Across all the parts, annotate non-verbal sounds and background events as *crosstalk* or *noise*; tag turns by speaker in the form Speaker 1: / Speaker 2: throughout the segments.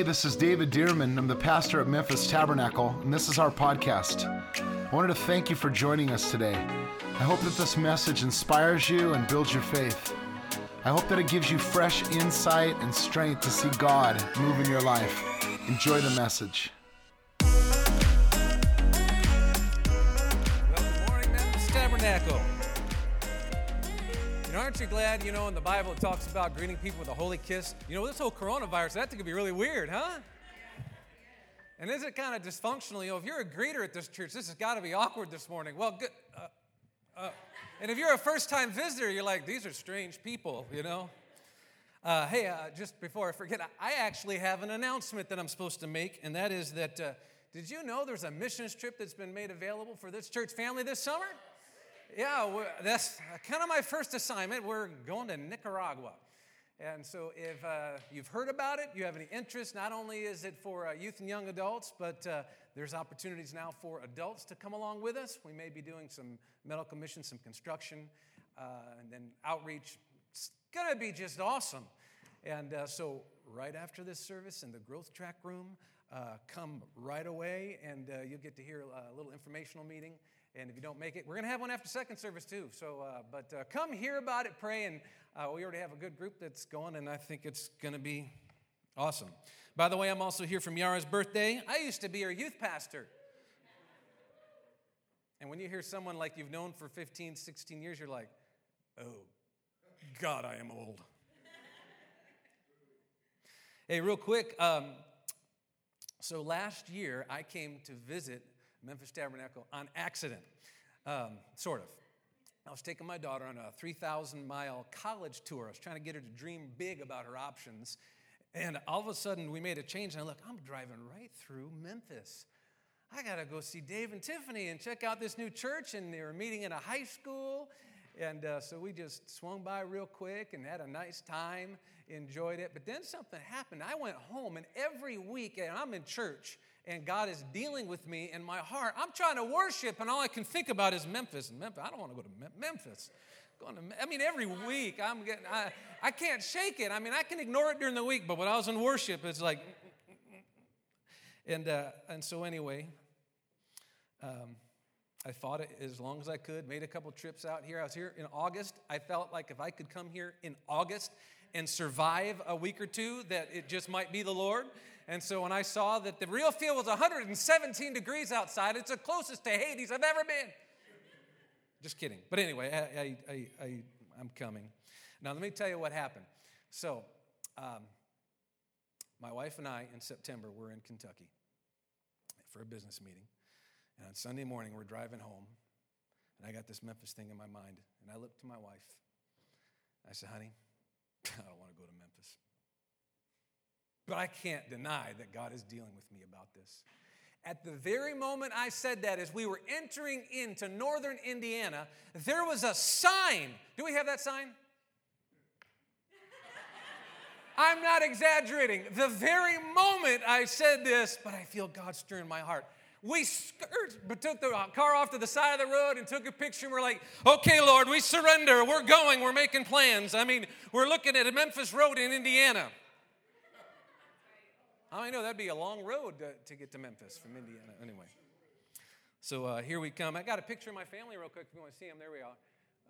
Speaker 1: Hey, this is David Dearman. I'm the pastor at Memphis Tabernacle, and this is our podcast. I wanted to thank you for joining us today. I hope that this message inspires you and builds your faith. I hope that it gives you fresh insight and strength to see God move in your life. Enjoy the message.
Speaker 2: Well, good morning, Memphis Tabernacle. Aren't you glad, you know, in the Bible it talks about greeting people with a holy kiss? You know, this whole coronavirus, that could be really weird, huh? And is it kind of dysfunctional? You know, if you're a greeter at this church, this has got to be awkward this morning. Well, good. Uh, uh, and if you're a first time visitor, you're like, these are strange people, you know? Uh, hey, uh, just before I forget, I actually have an announcement that I'm supposed to make, and that is that uh, did you know there's a missions trip that's been made available for this church family this summer? Yeah, that's kind of my first assignment. We're going to Nicaragua. And so, if uh, you've heard about it, you have any interest, not only is it for uh, youth and young adults, but uh, there's opportunities now for adults to come along with us. We may be doing some medical missions, some construction, uh, and then outreach. It's going to be just awesome. And uh, so, right after this service in the growth track room, uh, come right away, and you'll get to hear a little informational meeting. And if you don't make it, we're going to have one after second service too. So, uh, but uh, come hear about it, pray, and uh, we already have a good group that's going, and I think it's going to be awesome. By the way, I'm also here from Yara's birthday. I used to be her youth pastor. And when you hear someone like you've known for 15, 16 years, you're like, oh, God, I am old. hey, real quick. Um, so last year, I came to visit Memphis Tabernacle on accident, um, sort of. I was taking my daughter on a 3,000 mile college tour. I was trying to get her to dream big about her options. And all of a sudden, we made a change, and I look, I'm driving right through Memphis. I got to go see Dave and Tiffany and check out this new church. And they were meeting in a high school. And uh, so we just swung by real quick and had a nice time, enjoyed it. But then something happened. I went home, and every week, and I'm in church, and God is dealing with me in my heart. I'm trying to worship, and all I can think about is Memphis. And Memphis, I don't want to go to Mem- Memphis. Going to, I mean, every week I'm getting, I, I can't shake it. I mean, I can ignore it during the week, but when I was in worship, it's like, and uh, and so anyway, um, I fought it as long as I could. Made a couple trips out here. I was here in August. I felt like if I could come here in August and survive a week or two, that it just might be the Lord. And so when I saw that the real feel was 117 degrees outside, it's the closest to Hades I've ever been. Just kidding. But anyway, I, I, I, am coming. Now, let me tell you what happened. So, um, my wife and I in September were in Kentucky for a business meeting. And on Sunday morning, we're driving home, and I got this Memphis thing in my mind. And I looked to my wife. I said, honey, *laughs* I don't want to go to Memphis. But I can't deny that God is dealing with me about this. At the very moment I said that, as we were entering into northern Indiana, there was a sign. Do we have that sign? *laughs* I'm not exaggerating. The very moment I said this, but I feel God stirring my heart. We skirt, but took the car off to the side of the road and took a picture. And we're like, okay, Lord, we surrender. We're going. We're making plans. I mean, we're looking at a Memphis Road in Indiana. I know that'd be a long road to, to get to Memphis from Indiana. Anyway, so uh, here we come. I got a picture of my family real quick. If you want to see them, there we are.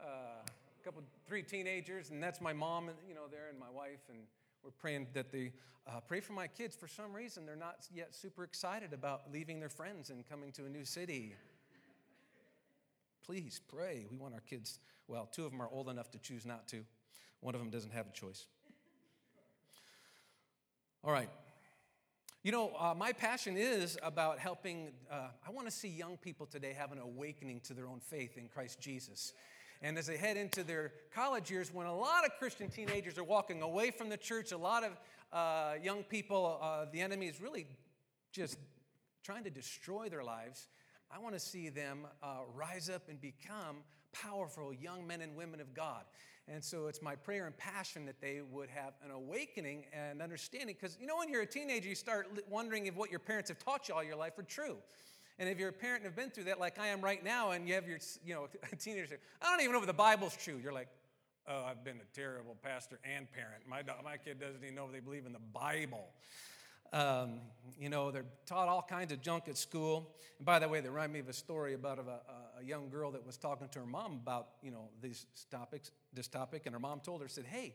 Speaker 2: Uh, a couple, three teenagers, and that's my mom, and you know, there, and my wife, and we're praying that they uh, pray for my kids. For some reason, they're not yet super excited about leaving their friends and coming to a new city. Please pray. We want our kids. Well, two of them are old enough to choose not to. One of them doesn't have a choice. All right. You know, uh, my passion is about helping. Uh, I want to see young people today have an awakening to their own faith in Christ Jesus. And as they head into their college years, when a lot of Christian teenagers are walking away from the church, a lot of uh, young people, uh, the enemy is really just trying to destroy their lives. I want to see them uh, rise up and become powerful young men and women of God. And so it's my prayer and passion that they would have an awakening and understanding. Because you know, when you're a teenager, you start wondering if what your parents have taught you all your life are true. And if you're a parent and have been through that, like I am right now, and you have your, you know, *laughs* a teenager, I don't even know if the Bible's true. You're like, oh, I've been a terrible pastor and parent. My, my kid doesn't even know if they believe in the Bible. Um, you know, they're taught all kinds of junk at school. And by the way, they remind me of a story about a, a, a young girl that was talking to her mom about, you know, these topics, this topic, and her mom told her, said, hey,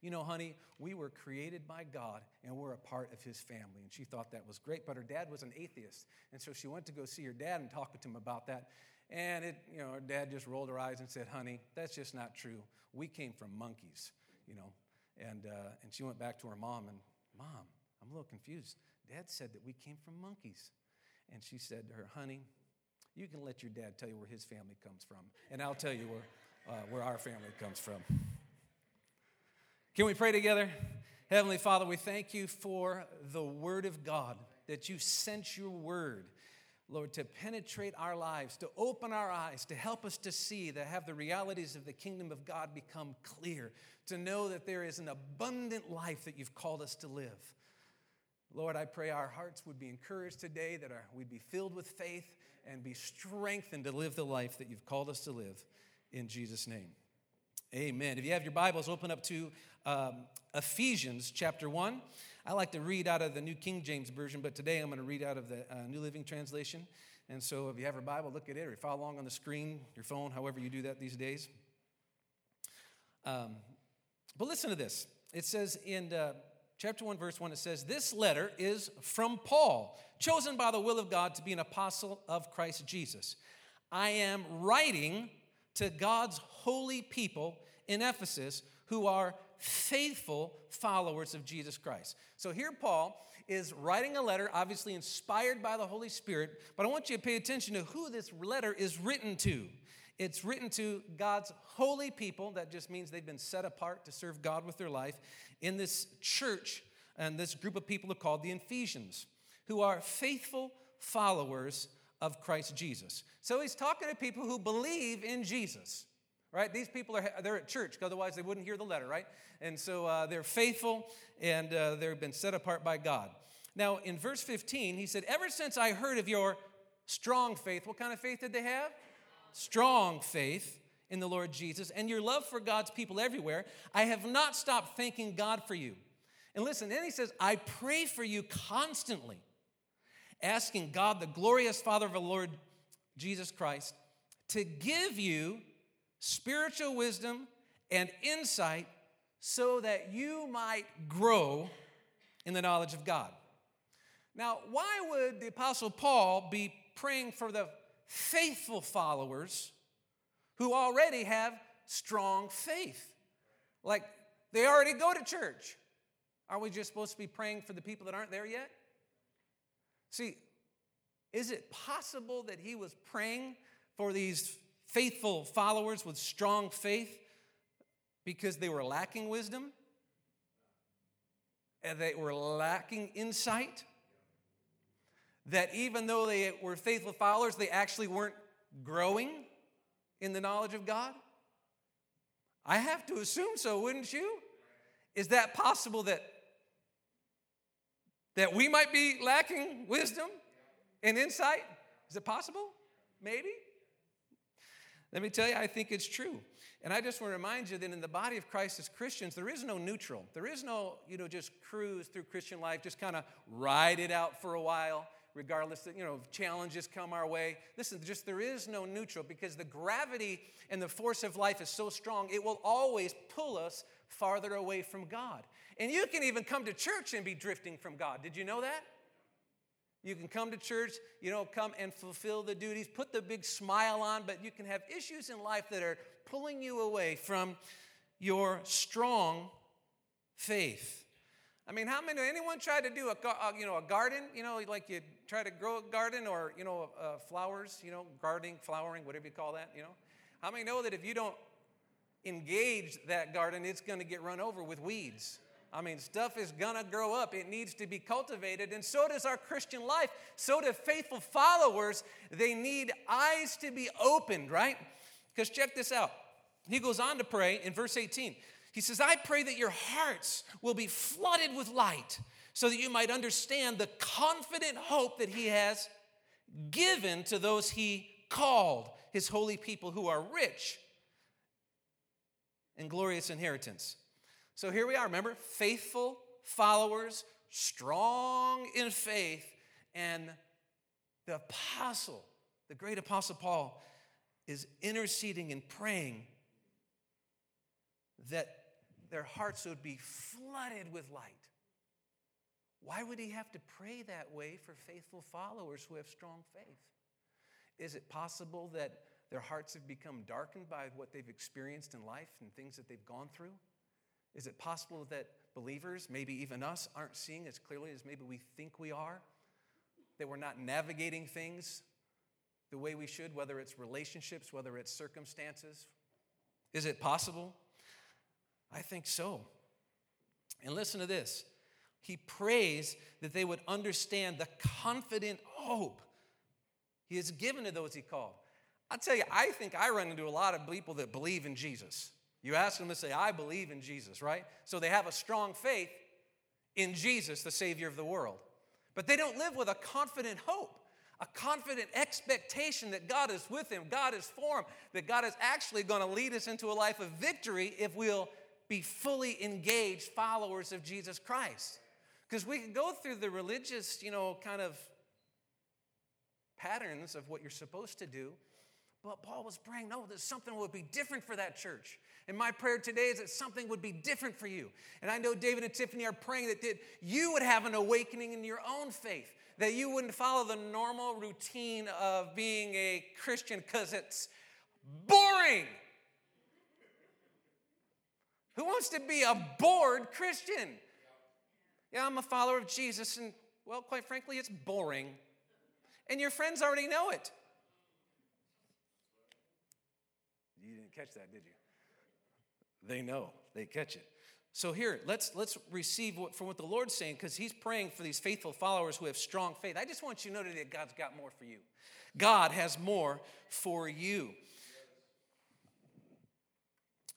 Speaker 2: you know, honey, we were created by God and we're a part of his family. And she thought that was great, but her dad was an atheist. And so she went to go see her dad and talk to him about that. And it, you know, her dad just rolled her eyes and said, honey, that's just not true. We came from monkeys, you know. And, uh, and she went back to her mom and, Mom, I'm a little confused. Dad said that we came from monkeys. And she said to her, Honey, you can let your dad tell you where his family comes from, and I'll tell you where, uh, where our family comes from. Can we pray together? Heavenly Father, we thank you for the Word of God, that you sent your Word, Lord, to penetrate our lives, to open our eyes, to help us to see, to have the realities of the kingdom of God become clear, to know that there is an abundant life that you've called us to live. Lord, I pray our hearts would be encouraged today, that our, we'd be filled with faith and be strengthened to live the life that you've called us to live. In Jesus' name. Amen. If you have your Bibles, open up to um, Ephesians chapter 1. I like to read out of the New King James Version, but today I'm going to read out of the uh, New Living Translation. And so if you have your Bible, look at it, or follow along on the screen, your phone, however you do that these days. Um, but listen to this. It says in uh, chapter 1, verse 1, it says, This letter is from Paul, chosen by the will of God to be an apostle of Christ Jesus. I am writing to God's holy people in Ephesus who are faithful followers of Jesus Christ. So here, Paul is writing a letter, obviously inspired by the Holy Spirit, but I want you to pay attention to who this letter is written to. It's written to God's holy people. That just means they've been set apart to serve God with their life in this church and this group of people are called the Ephesians, who are faithful followers of Christ Jesus. So he's talking to people who believe in Jesus right? These people are they're at church, otherwise they wouldn't hear the letter, right? And so uh, they're faithful and uh, they've been set apart by God. Now, in verse 15, he said, Ever since I heard of your strong faith, what kind of faith did they have? Strong faith in the Lord Jesus and your love for God's people everywhere, I have not stopped thanking God for you. And listen, then he says, I pray for you constantly, asking God, the glorious Father of our Lord Jesus Christ, to give you spiritual wisdom and insight so that you might grow in the knowledge of God. Now, why would the Apostle Paul be praying for the faithful followers who already have strong faith? Like they already go to church. Are we just supposed to be praying for the people that aren't there yet? See, is it possible that he was praying for these faithful followers with strong faith because they were lacking wisdom and they were lacking insight. That even though they were faithful followers, they actually weren't growing in the knowledge of God? I have to assume so, wouldn't you? Is that possible that that we might be lacking wisdom and insight? Is it possible? Maybe. Let me tell you, I think it's true. And I just want to remind you that in the body of Christ as Christians, there is no neutral. There is no, you know, just cruise through Christian life, just kind of ride it out for a while, regardless of, you know, challenges come our way. Listen, just there is no neutral because the gravity and the force of life is so strong, it will always pull us farther away from God. And you can even come to church and be drifting from God. Did you know that? You can come to church, you know, come and fulfill the duties, put the big smile on, but you can have issues in life that are pulling you away from your strong faith. I mean, how many, anyone tried to do a, you know, a garden, you know, like you try to grow a garden or, you know, uh, flowers, you know, gardening, flowering, whatever you call that, you know? How many know that if you don't engage that garden, it's going to get run over with weeds? I mean, stuff is gonna grow up. It needs to be cultivated. And so does our Christian life. So do faithful followers. They need eyes to be opened, right? Because check this out. He goes on to pray in verse 18. He says, I pray that your hearts will be flooded with light so that you might understand the confident hope that he has given to those he called, his holy people who are rich in glorious inheritance. So here we are, remember? Faithful followers, strong in faith. And the apostle, the great apostle Paul, is interceding and praying that their hearts would be flooded with light. Why would he have to pray that way for faithful followers who have strong faith? Is it possible that their hearts have become darkened by what they've experienced in life and things that they've gone through? Is it possible that believers, maybe even us, aren't seeing as clearly as maybe we think we are? That we're not navigating things the way we should, whether it's relationships, whether it's circumstances? Is it possible? I think so. And listen to this. He prays that they would understand the confident hope he has given to those he called. I tell you, I think I run into a lot of people that believe in Jesus. You ask them to say, I believe in Jesus, right? So they have a strong faith in Jesus, the Savior of the world. But they don't live with a confident hope, a confident expectation that God is with them, God is for them, that God is actually going to lead us into a life of victory if we'll be fully engaged followers of Jesus Christ. Because we can go through the religious, you know, kind of patterns of what you're supposed to do. But Paul was praying, no, that something would be different for that church. And my prayer today is that something would be different for you. And I know David and Tiffany are praying that, that you would have an awakening in your own faith, that you wouldn't follow the normal routine of being a Christian because it's boring. Who wants to be a bored Christian? Yeah, I'm a follower of Jesus, and well, quite frankly, it's boring. And your friends already know it. You didn't catch that, did you? They know, they catch it. So here, let's let's receive what, from what the Lord's saying, because He's praying for these faithful followers who have strong faith. I just want you to know today that God's got more for you. God has more for you.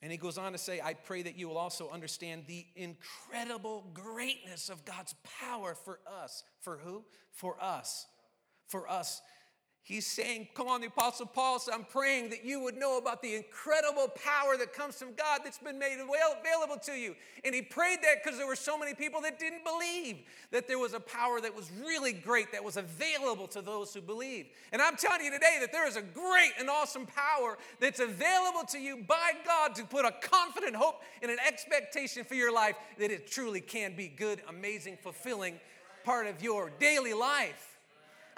Speaker 2: And he goes on to say, I pray that you will also understand the incredible greatness of God's power for us. For who? For us. For us He's saying, Come on, the Apostle Paul said, I'm praying that you would know about the incredible power that comes from God that's been made available to you. And he prayed that because there were so many people that didn't believe that there was a power that was really great, that was available to those who believe. And I'm telling you today that there is a great and awesome power that's available to you by God to put a confident hope and an expectation for your life that it truly can be good, amazing, fulfilling part of your daily life.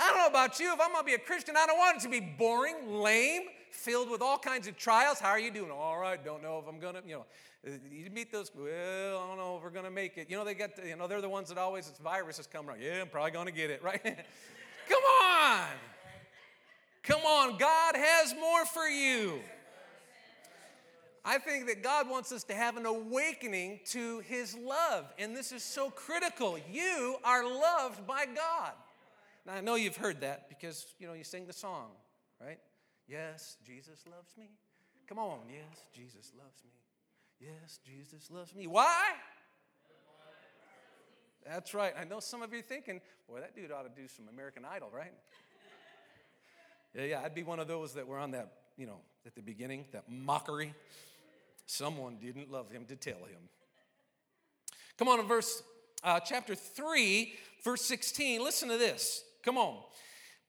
Speaker 2: I don't know about you. If I'm going to be a Christian, I don't want it to be boring, lame, filled with all kinds of trials. How are you doing? All right, don't know if I'm going to, you know. Uh, you meet those, well, I don't know if we're going to make it. You know, they get, you know, they're the ones that always, it's viruses come around. Yeah, I'm probably going to get it, right? *laughs* Come on. Come on. God has more for you. I think that God wants us to have an awakening to His love, and this is so critical. You are loved by God. Now, I know you've heard that because, you know, you sing the song, right? Yes, Jesus loves me. Come on. Yes, Jesus loves me. Yes, Jesus loves me. Why? That's right. I know some of you are thinking, boy, that dude ought to do some American Idol, right? Yeah, yeah, I'd be one of those that were on that, you know, at the beginning, that mockery. Someone didn't love him to tell him. Come on, in verse uh, chapter 3, verse 16, listen to this. Come on.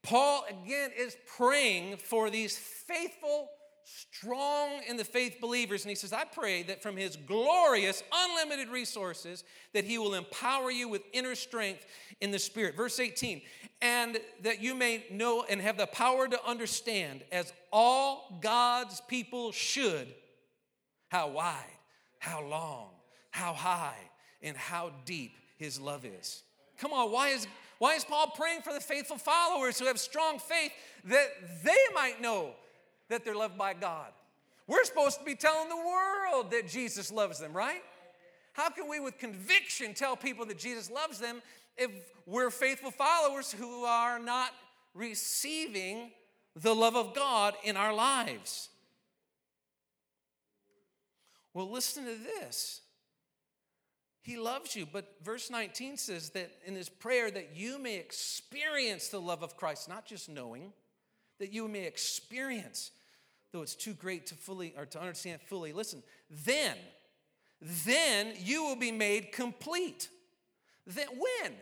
Speaker 2: Paul again is praying for these faithful, strong in the faith believers. And he says, I pray that from his glorious, unlimited resources, that he will empower you with inner strength in the spirit. Verse 18, and that you may know and have the power to understand, as all God's people should, how wide, how long, how high, and how deep his love is. Come on, why is why is Paul praying for the faithful followers who have strong faith that they might know that they're loved by God? We're supposed to be telling the world that Jesus loves them, right? How can we, with conviction, tell people that Jesus loves them if we're faithful followers who are not receiving the love of God in our lives? Well, listen to this. He loves you. But verse 19 says that in his prayer that you may experience the love of Christ, not just knowing, that you may experience, though it's too great to fully or to understand fully. Listen, then, then you will be made complete. Then when?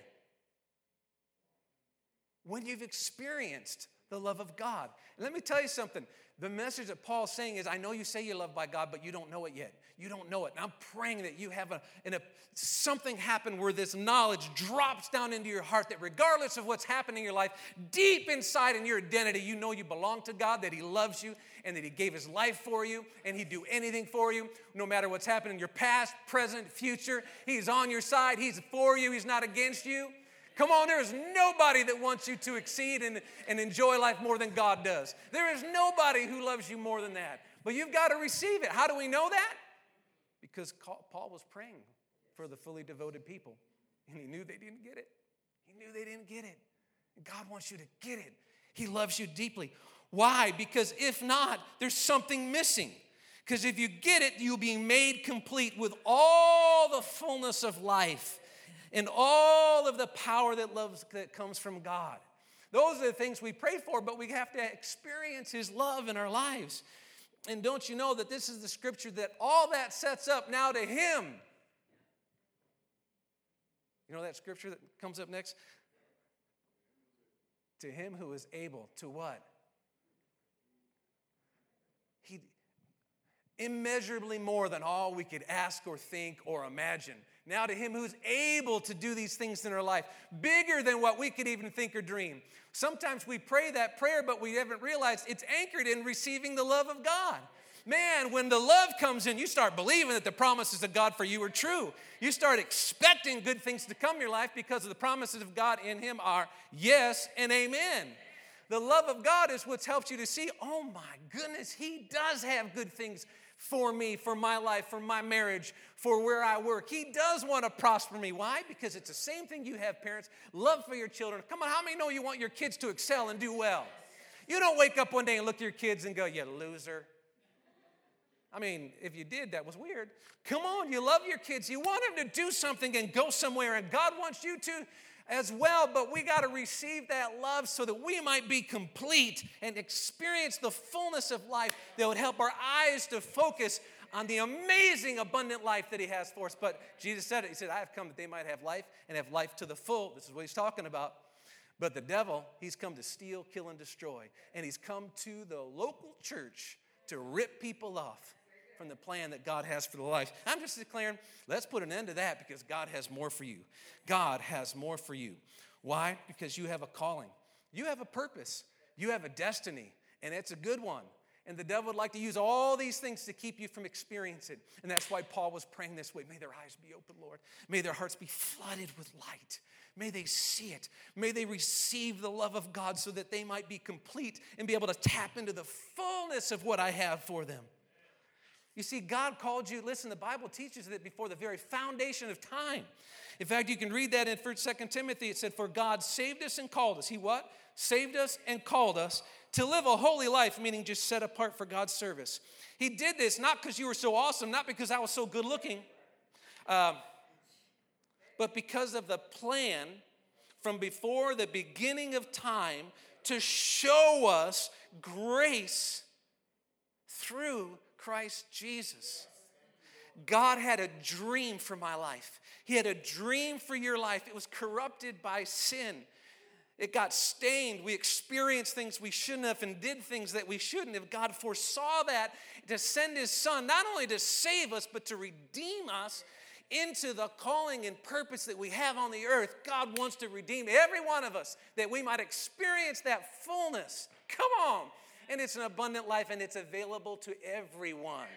Speaker 2: When you've experienced the love of God. And let me tell you something. The message that Paul's saying is I know you say you're loved by God, but you don't know it yet. You don't know it. And I'm praying that you have a, a something happen where this knowledge drops down into your heart that regardless of what's happening in your life, deep inside in your identity, you know you belong to God, that He loves you, and that He gave His life for you, and He'd do anything for you, no matter what's happening in your past, present, future. He's on your side, He's for you, He's not against you. Come on, there is nobody that wants you to exceed and, and enjoy life more than God does. There is nobody who loves you more than that. But you've got to receive it. How do we know that? Because Paul was praying for the fully devoted people, and he knew they didn't get it. He knew they didn't get it. God wants you to get it. He loves you deeply. Why? Because if not, there's something missing. Because if you get it, you'll be made complete with all the fullness of life and all of the power that loves that comes from God. Those are the things we pray for, but we have to experience His love in our lives. And don't you know that this is the scripture that all that sets up now to Him? You know that scripture that comes up next? To Him who is able to what? He immeasurably more than all we could ask or think or imagine. Now to him who's able to do these things in our life, bigger than what we could even think or dream. Sometimes we pray that prayer, but we haven't realized it's anchored in receiving the love of God. Man, when the love comes in, you start believing that the promises of God for you are true. You start expecting good things to come in your life because of the promises of God in Him are yes and amen. The love of God is what's helped you to see, oh my goodness, He does have good things for me, for my life, for my marriage, for where I work. He does want to prosper me. Why? Because it's the same thing you have, parents love for your children. Come on, how many know you want your kids to excel and do well? You don't wake up one day and look at your kids and go, you loser. I mean, if you did, that was weird. Come on, you love your kids. You want them to do something and go somewhere, and God wants you to as well, but we got to receive that love so that we might be complete and experience the fullness of life that would help our eyes to focus on the amazing abundant life that he has for us. But Jesus said it. He said, I have come that they might have life and have life to the full. This is what he's talking about. But the devil, he's come to steal, kill, and destroy. And he's come to the local church to rip people off from the plan that God has for the life. I'm just declaring, let's put an end to that because God has more for you. God has more for you. Why? Because you have a calling, you have a purpose, you have a destiny, and it's a good one. And the devil would like to use all these things to keep you from experiencing. And that's why Paul was praying this way May their eyes be open, Lord. May their hearts be flooded with light. May they see it. May they receive the love of God so that they might be complete and be able to tap into the fullness of what I have for them. You see, God called you, listen, the Bible teaches that before the very foundation of time. In fact, you can read that in 1st, 2nd Timothy. It said, For God saved us and called us. He what? Saved us and called us to live a holy life, meaning just set apart for God's service. He did this not because you were so awesome, not because I was so good looking, um, but because of the plan from before the beginning of time to show us grace through Christ Jesus. God had a dream for my life. He had a dream for your life. It was corrupted by sin. It got stained. We experienced things we shouldn't have and did things that we shouldn't have. God foresaw that to send His Son, not only to save us, but to redeem us into the calling and purpose that we have on the earth. God wants to redeem every one of us that we might experience that fullness. Come on and it's an abundant life and it's available to everyone.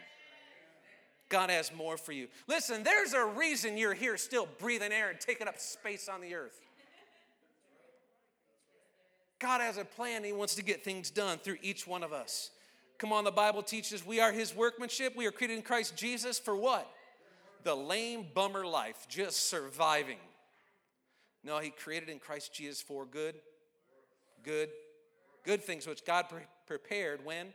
Speaker 2: God has more for you. Listen, there's a reason you're here still breathing air and taking up space on the earth. God has a plan. He wants to get things done through each one of us. Come on, the Bible teaches we are His workmanship. We are created in Christ Jesus for what? The lame bummer life, just surviving. No, He created in Christ Jesus for good, good, good things which God prepared when?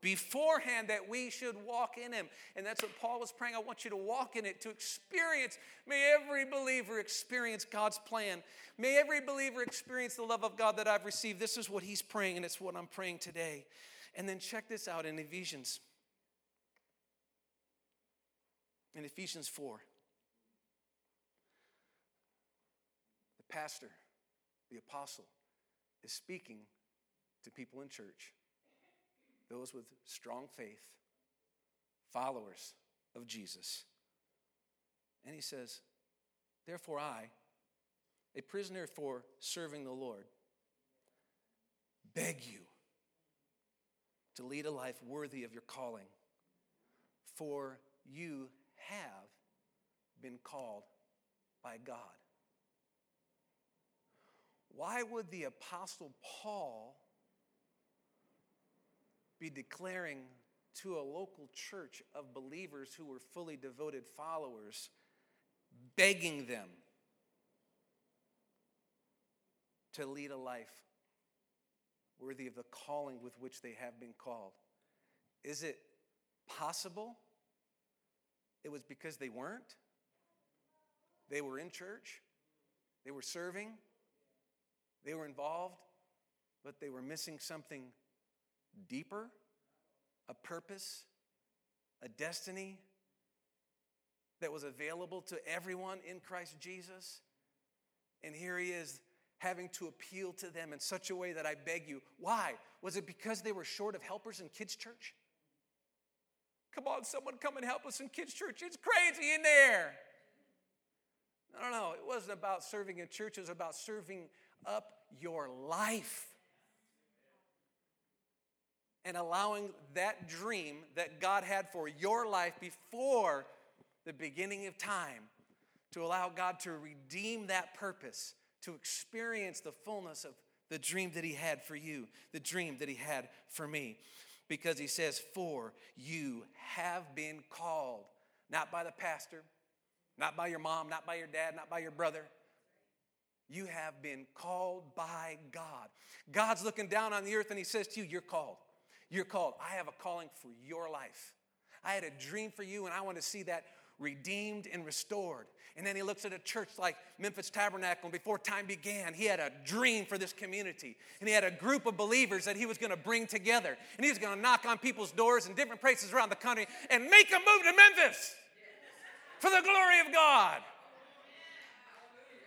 Speaker 2: Beforehand, that we should walk in Him. And that's what Paul was praying. I want you to walk in it, to experience. May every believer experience God's plan. May every believer experience the love of God that I've received. This is what he's praying, and it's what I'm praying today. And then check this out in Ephesians. In Ephesians 4. the pastor, the apostle, is speaking to people in church, those with strong faith, followers of Jesus. And he says, Therefore, I, a prisoner for serving the Lord, beg you to lead a life worthy of your calling, for you have been called by God. Why would the Apostle Paul be declaring to a local church of believers who were fully devoted followers, begging them to lead a life worthy of the calling with which they have been called? Is it possible it was because they weren't? They were in church, they were serving, they were involved, but they were missing something deeper a purpose, a destiny that was available to everyone in Christ Jesus. And here he is having to appeal to them in such a way that I beg you. Why? Was it because they were short of helpers in kids' church? Come on, someone come and help us in kids' church. It's crazy in there. No, no, no. It wasn't about serving in church, it was about serving up your life and allowing that dream that God had for your life before the beginning of time to allow God to redeem that purpose, to experience the fullness of the dream that He had for you, the dream that He had for me. Because He says, For you have been called, not by the pastor, not by your mom, not by your dad, not by your brother. You have been called by God. God's looking down on the earth and He says to you, You're called. You're called. I have a calling for your life. I had a dream for you, and I want to see that redeemed and restored. And then he looks at a church like Memphis Tabernacle, and before time began, he had a dream for this community. And he had a group of believers that he was going to bring together. And he was going to knock on people's doors in different places around the country and make them move to Memphis for the glory of God.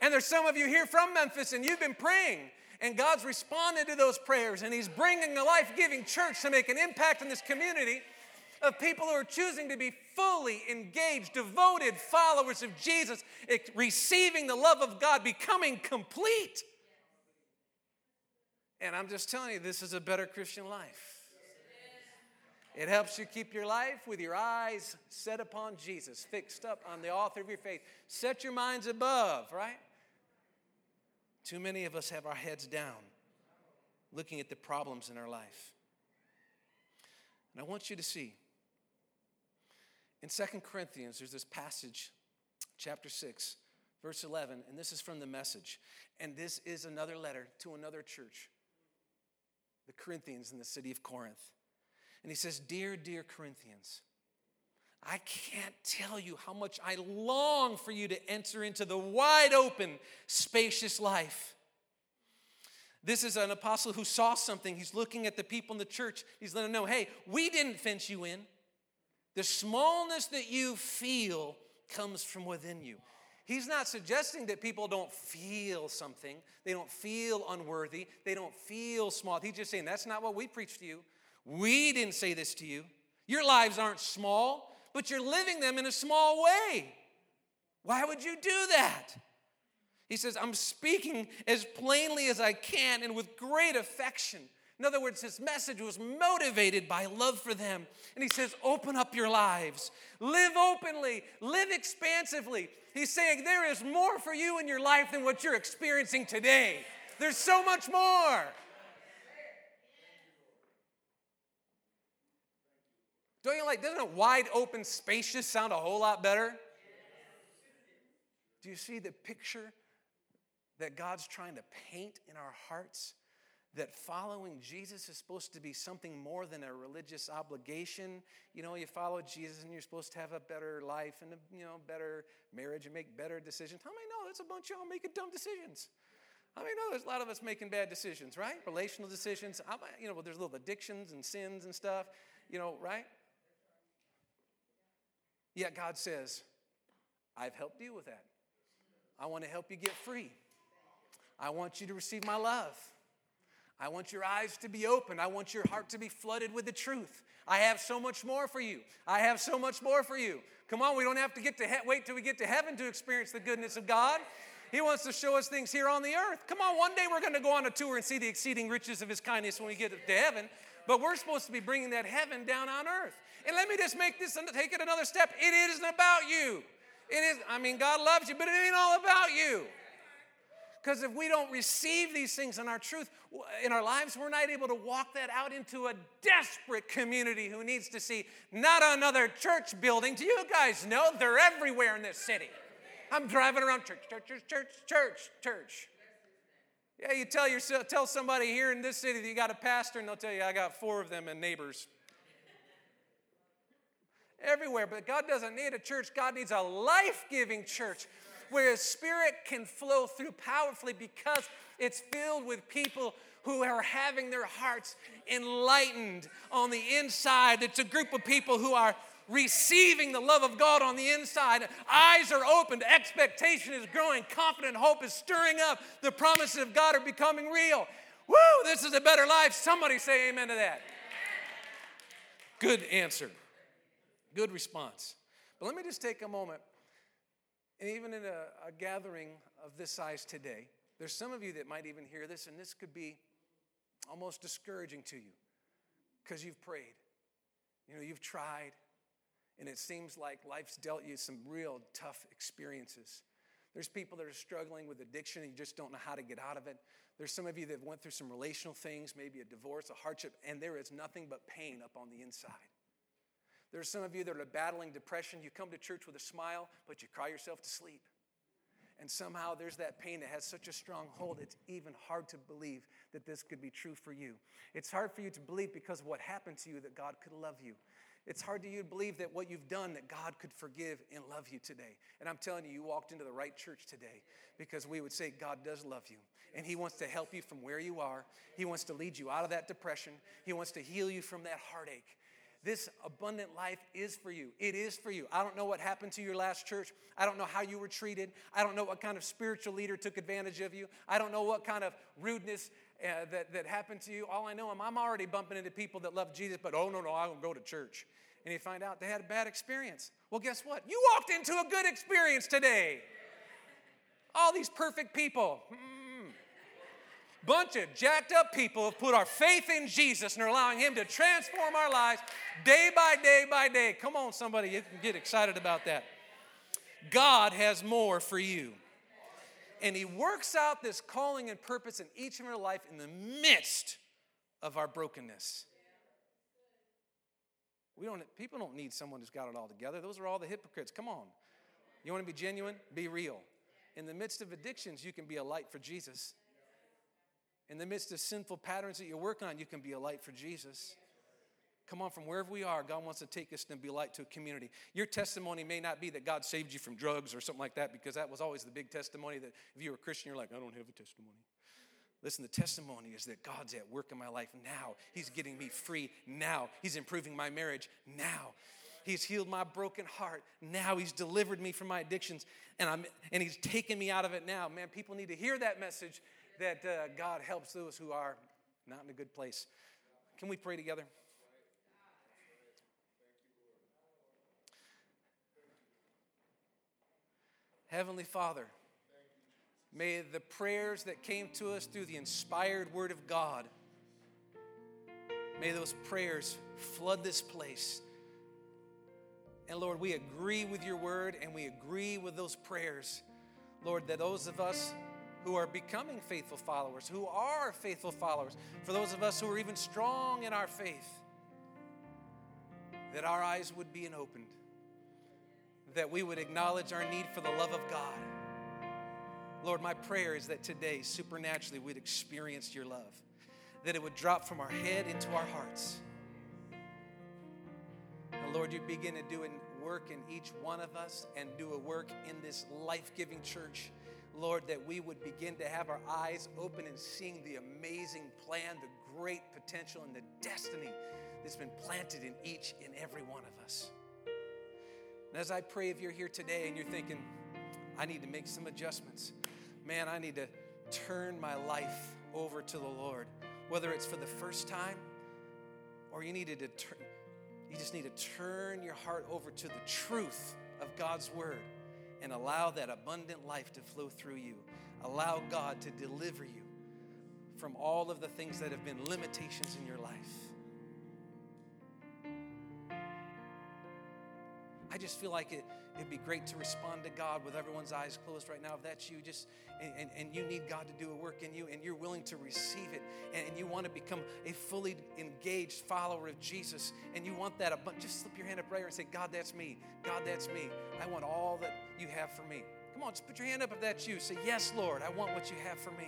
Speaker 2: And there's some of you here from Memphis, and you've been praying and God's responded to those prayers, and He's bringing a life giving church to make an impact in this community of people who are choosing to be fully engaged, devoted followers of Jesus, receiving the love of God, becoming complete. And I'm just telling you, this is a better Christian life. It helps you keep your life with your eyes set upon Jesus, fixed up on the author of your faith. Set your minds above, right? Too many of us have our heads down looking at the problems in our life. And I want you to see in Second Corinthians, there's this passage, chapter 6, verse 11, and this is from the message. And this is another letter to another church, the Corinthians in the city of Corinth. And he says, Dear, dear Corinthians, I can't tell you how much I long for you to enter into the wide open, spacious life. This is an apostle who saw something. He's looking at the people in the church. He's letting them know hey, we didn't fence you in. The smallness that you feel comes from within you. He's not suggesting that people don't feel something, they don't feel unworthy, they don't feel small. He's just saying that's not what we preach to you. We didn't say this to you. Your lives aren't small but you're living them in a small way. Why would you do that? He says, I'm speaking as plainly as I can and with great affection. In other words, his message was motivated by love for them. And he says, Open up your lives, live openly, live expansively. He's saying, There is more for you in your life than what you're experiencing today. There's so much more. Don't you like, doesn't a wide open, spacious sound a whole lot better? Do you see the picture that God's trying to paint in our hearts? That following Jesus is supposed to be something more than a religious obligation. You know, you follow Jesus and you're supposed to have a better life and a you know better marriage and make better decisions. How many know there's a bunch of y'all making dumb decisions? I mean, no, there's a lot of us making bad decisions, right? Relational decisions. I'm, you know, well, there's little addictions and sins and stuff, you know, right? Yet God says, I've helped you with that. I want to help you get free. I want you to receive my love. I want your eyes to be open. I want your heart to be flooded with the truth. I have so much more for you. I have so much more for you. Come on, we don't have to get to he- wait till we get to heaven to experience the goodness of God. He wants to show us things here on the earth. Come on, one day we're going to go on a tour and see the exceeding riches of his kindness when we get to heaven. But we're supposed to be bringing that heaven down on earth. And let me just make this and take it another step. It isn't about you. It is, I mean, God loves you, but it ain't all about you. Because if we don't receive these things in our truth, in our lives, we're not able to walk that out into a desperate community who needs to see not another church building. Do you guys know they're everywhere in this city? I'm driving around church, church, church, church, church, church. Yeah, you tell yourself, tell somebody here in this city that you got a pastor, and they'll tell you, I got four of them and neighbors. Everywhere, but God doesn't need a church. God needs a life giving church where His Spirit can flow through powerfully because it's filled with people who are having their hearts enlightened on the inside. It's a group of people who are receiving the love of God on the inside. Eyes are opened, expectation is growing, confident hope is stirring up, the promises of God are becoming real. Woo, this is a better life. Somebody say amen to that. Good answer. Good response. But let me just take a moment, and even in a, a gathering of this size today, there's some of you that might even hear this, and this could be almost discouraging to you because you've prayed. You know, you've tried, and it seems like life's dealt you some real tough experiences. There's people that are struggling with addiction and you just don't know how to get out of it. There's some of you that went through some relational things, maybe a divorce, a hardship, and there is nothing but pain up on the inside. There's some of you that are battling depression. You come to church with a smile, but you cry yourself to sleep. And somehow there's that pain that has such a strong hold, it's even hard to believe that this could be true for you. It's hard for you to believe because of what happened to you that God could love you. It's hard to you to believe that what you've done, that God could forgive and love you today. And I'm telling you, you walked into the right church today because we would say God does love you. And He wants to help you from where you are. He wants to lead you out of that depression. He wants to heal you from that heartache. This abundant life is for you. It is for you. I don't know what happened to your last church. I don't know how you were treated. I don't know what kind of spiritual leader took advantage of you. I don't know what kind of rudeness uh, that, that happened to you. All I know, I'm, I'm already bumping into people that love Jesus, but oh, no, no, I don't go to church and you find out they had a bad experience. Well, guess what? You walked into a good experience today. All these perfect people. Mm. Bunch of jacked up people have put our faith in Jesus and are allowing Him to transform our lives day by day by day. Come on, somebody, you can get excited about that. God has more for you. And He works out this calling and purpose in each of our life in the midst of our brokenness. We don't, people don't need someone who's got it all together. Those are all the hypocrites. Come on. You want to be genuine? Be real. In the midst of addictions, you can be a light for Jesus. In the midst of sinful patterns that you're working on, you can be a light for Jesus. Come on, from wherever we are, God wants to take us and be light to a community. Your testimony may not be that God saved you from drugs or something like that, because that was always the big testimony that if you were a Christian, you're like, I don't have a testimony. Listen, the testimony is that God's at work in my life now. He's getting me free now. He's improving my marriage now. He's healed my broken heart. Now he's delivered me from my addictions and, I'm, and he's taken me out of it now. Man, people need to hear that message that uh, God helps those who are not in a good place. Can we pray together? Heavenly Father, May the prayers that came to us through the inspired Word of God, may those prayers flood this place. And Lord, we agree with your word and we agree with those prayers. Lord, that those of us who are becoming faithful followers, who are faithful followers, for those of us who are even strong in our faith, that our eyes would be opened, that we would acknowledge our need for the love of God Lord, my prayer is that today, supernaturally, we'd experience your love, that it would drop from our head into our hearts. And Lord, you begin to do a work in each one of us and do a work in this life giving church. Lord, that we would begin to have our eyes open and seeing the amazing plan, the great potential, and the destiny that's been planted in each and every one of us. And as I pray, if you're here today and you're thinking, I need to make some adjustments, man, I need to turn my life over to the Lord, whether it's for the first time or you needed to turn, you just need to turn your heart over to the truth of God's word and allow that abundant life to flow through you. Allow God to deliver you from all of the things that have been limitations in your life. I just feel like it, it'd be great to respond to God with everyone's eyes closed right now. If that's you, just and, and, you need God to do a work in you and you're willing to receive it and, and you want to become a fully engaged follower of Jesus and you want that, just slip your hand up here and say, God, that's me. God, that's me. I want all that you have for me. Come on, just put your hand up if that's you. Say, Yes, Lord, I want what you have for me.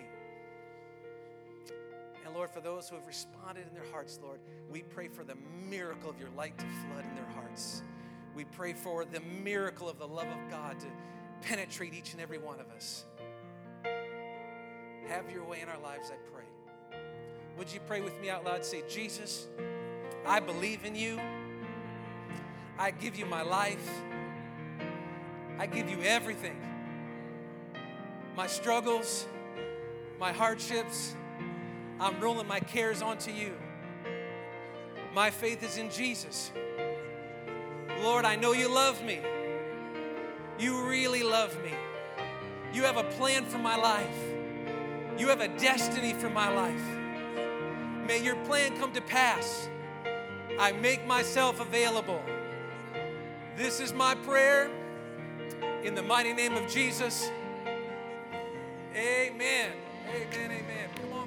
Speaker 2: And Lord, for those who have responded in their hearts, Lord, we pray for the miracle of your light to flood in their hearts. We pray for the miracle of the love of God to penetrate each and every one of us. Have your way in our lives, I pray. Would you pray with me out loud? Say, Jesus, I believe in you. I give you my life. I give you everything my struggles, my hardships. I'm rolling my cares onto you. My faith is in Jesus. Lord, I know you love me. You really love me. You have a plan for my life. You have a destiny for my life. May your plan come to pass. I make myself available. This is my prayer in the mighty name of Jesus. Amen. Amen. Amen.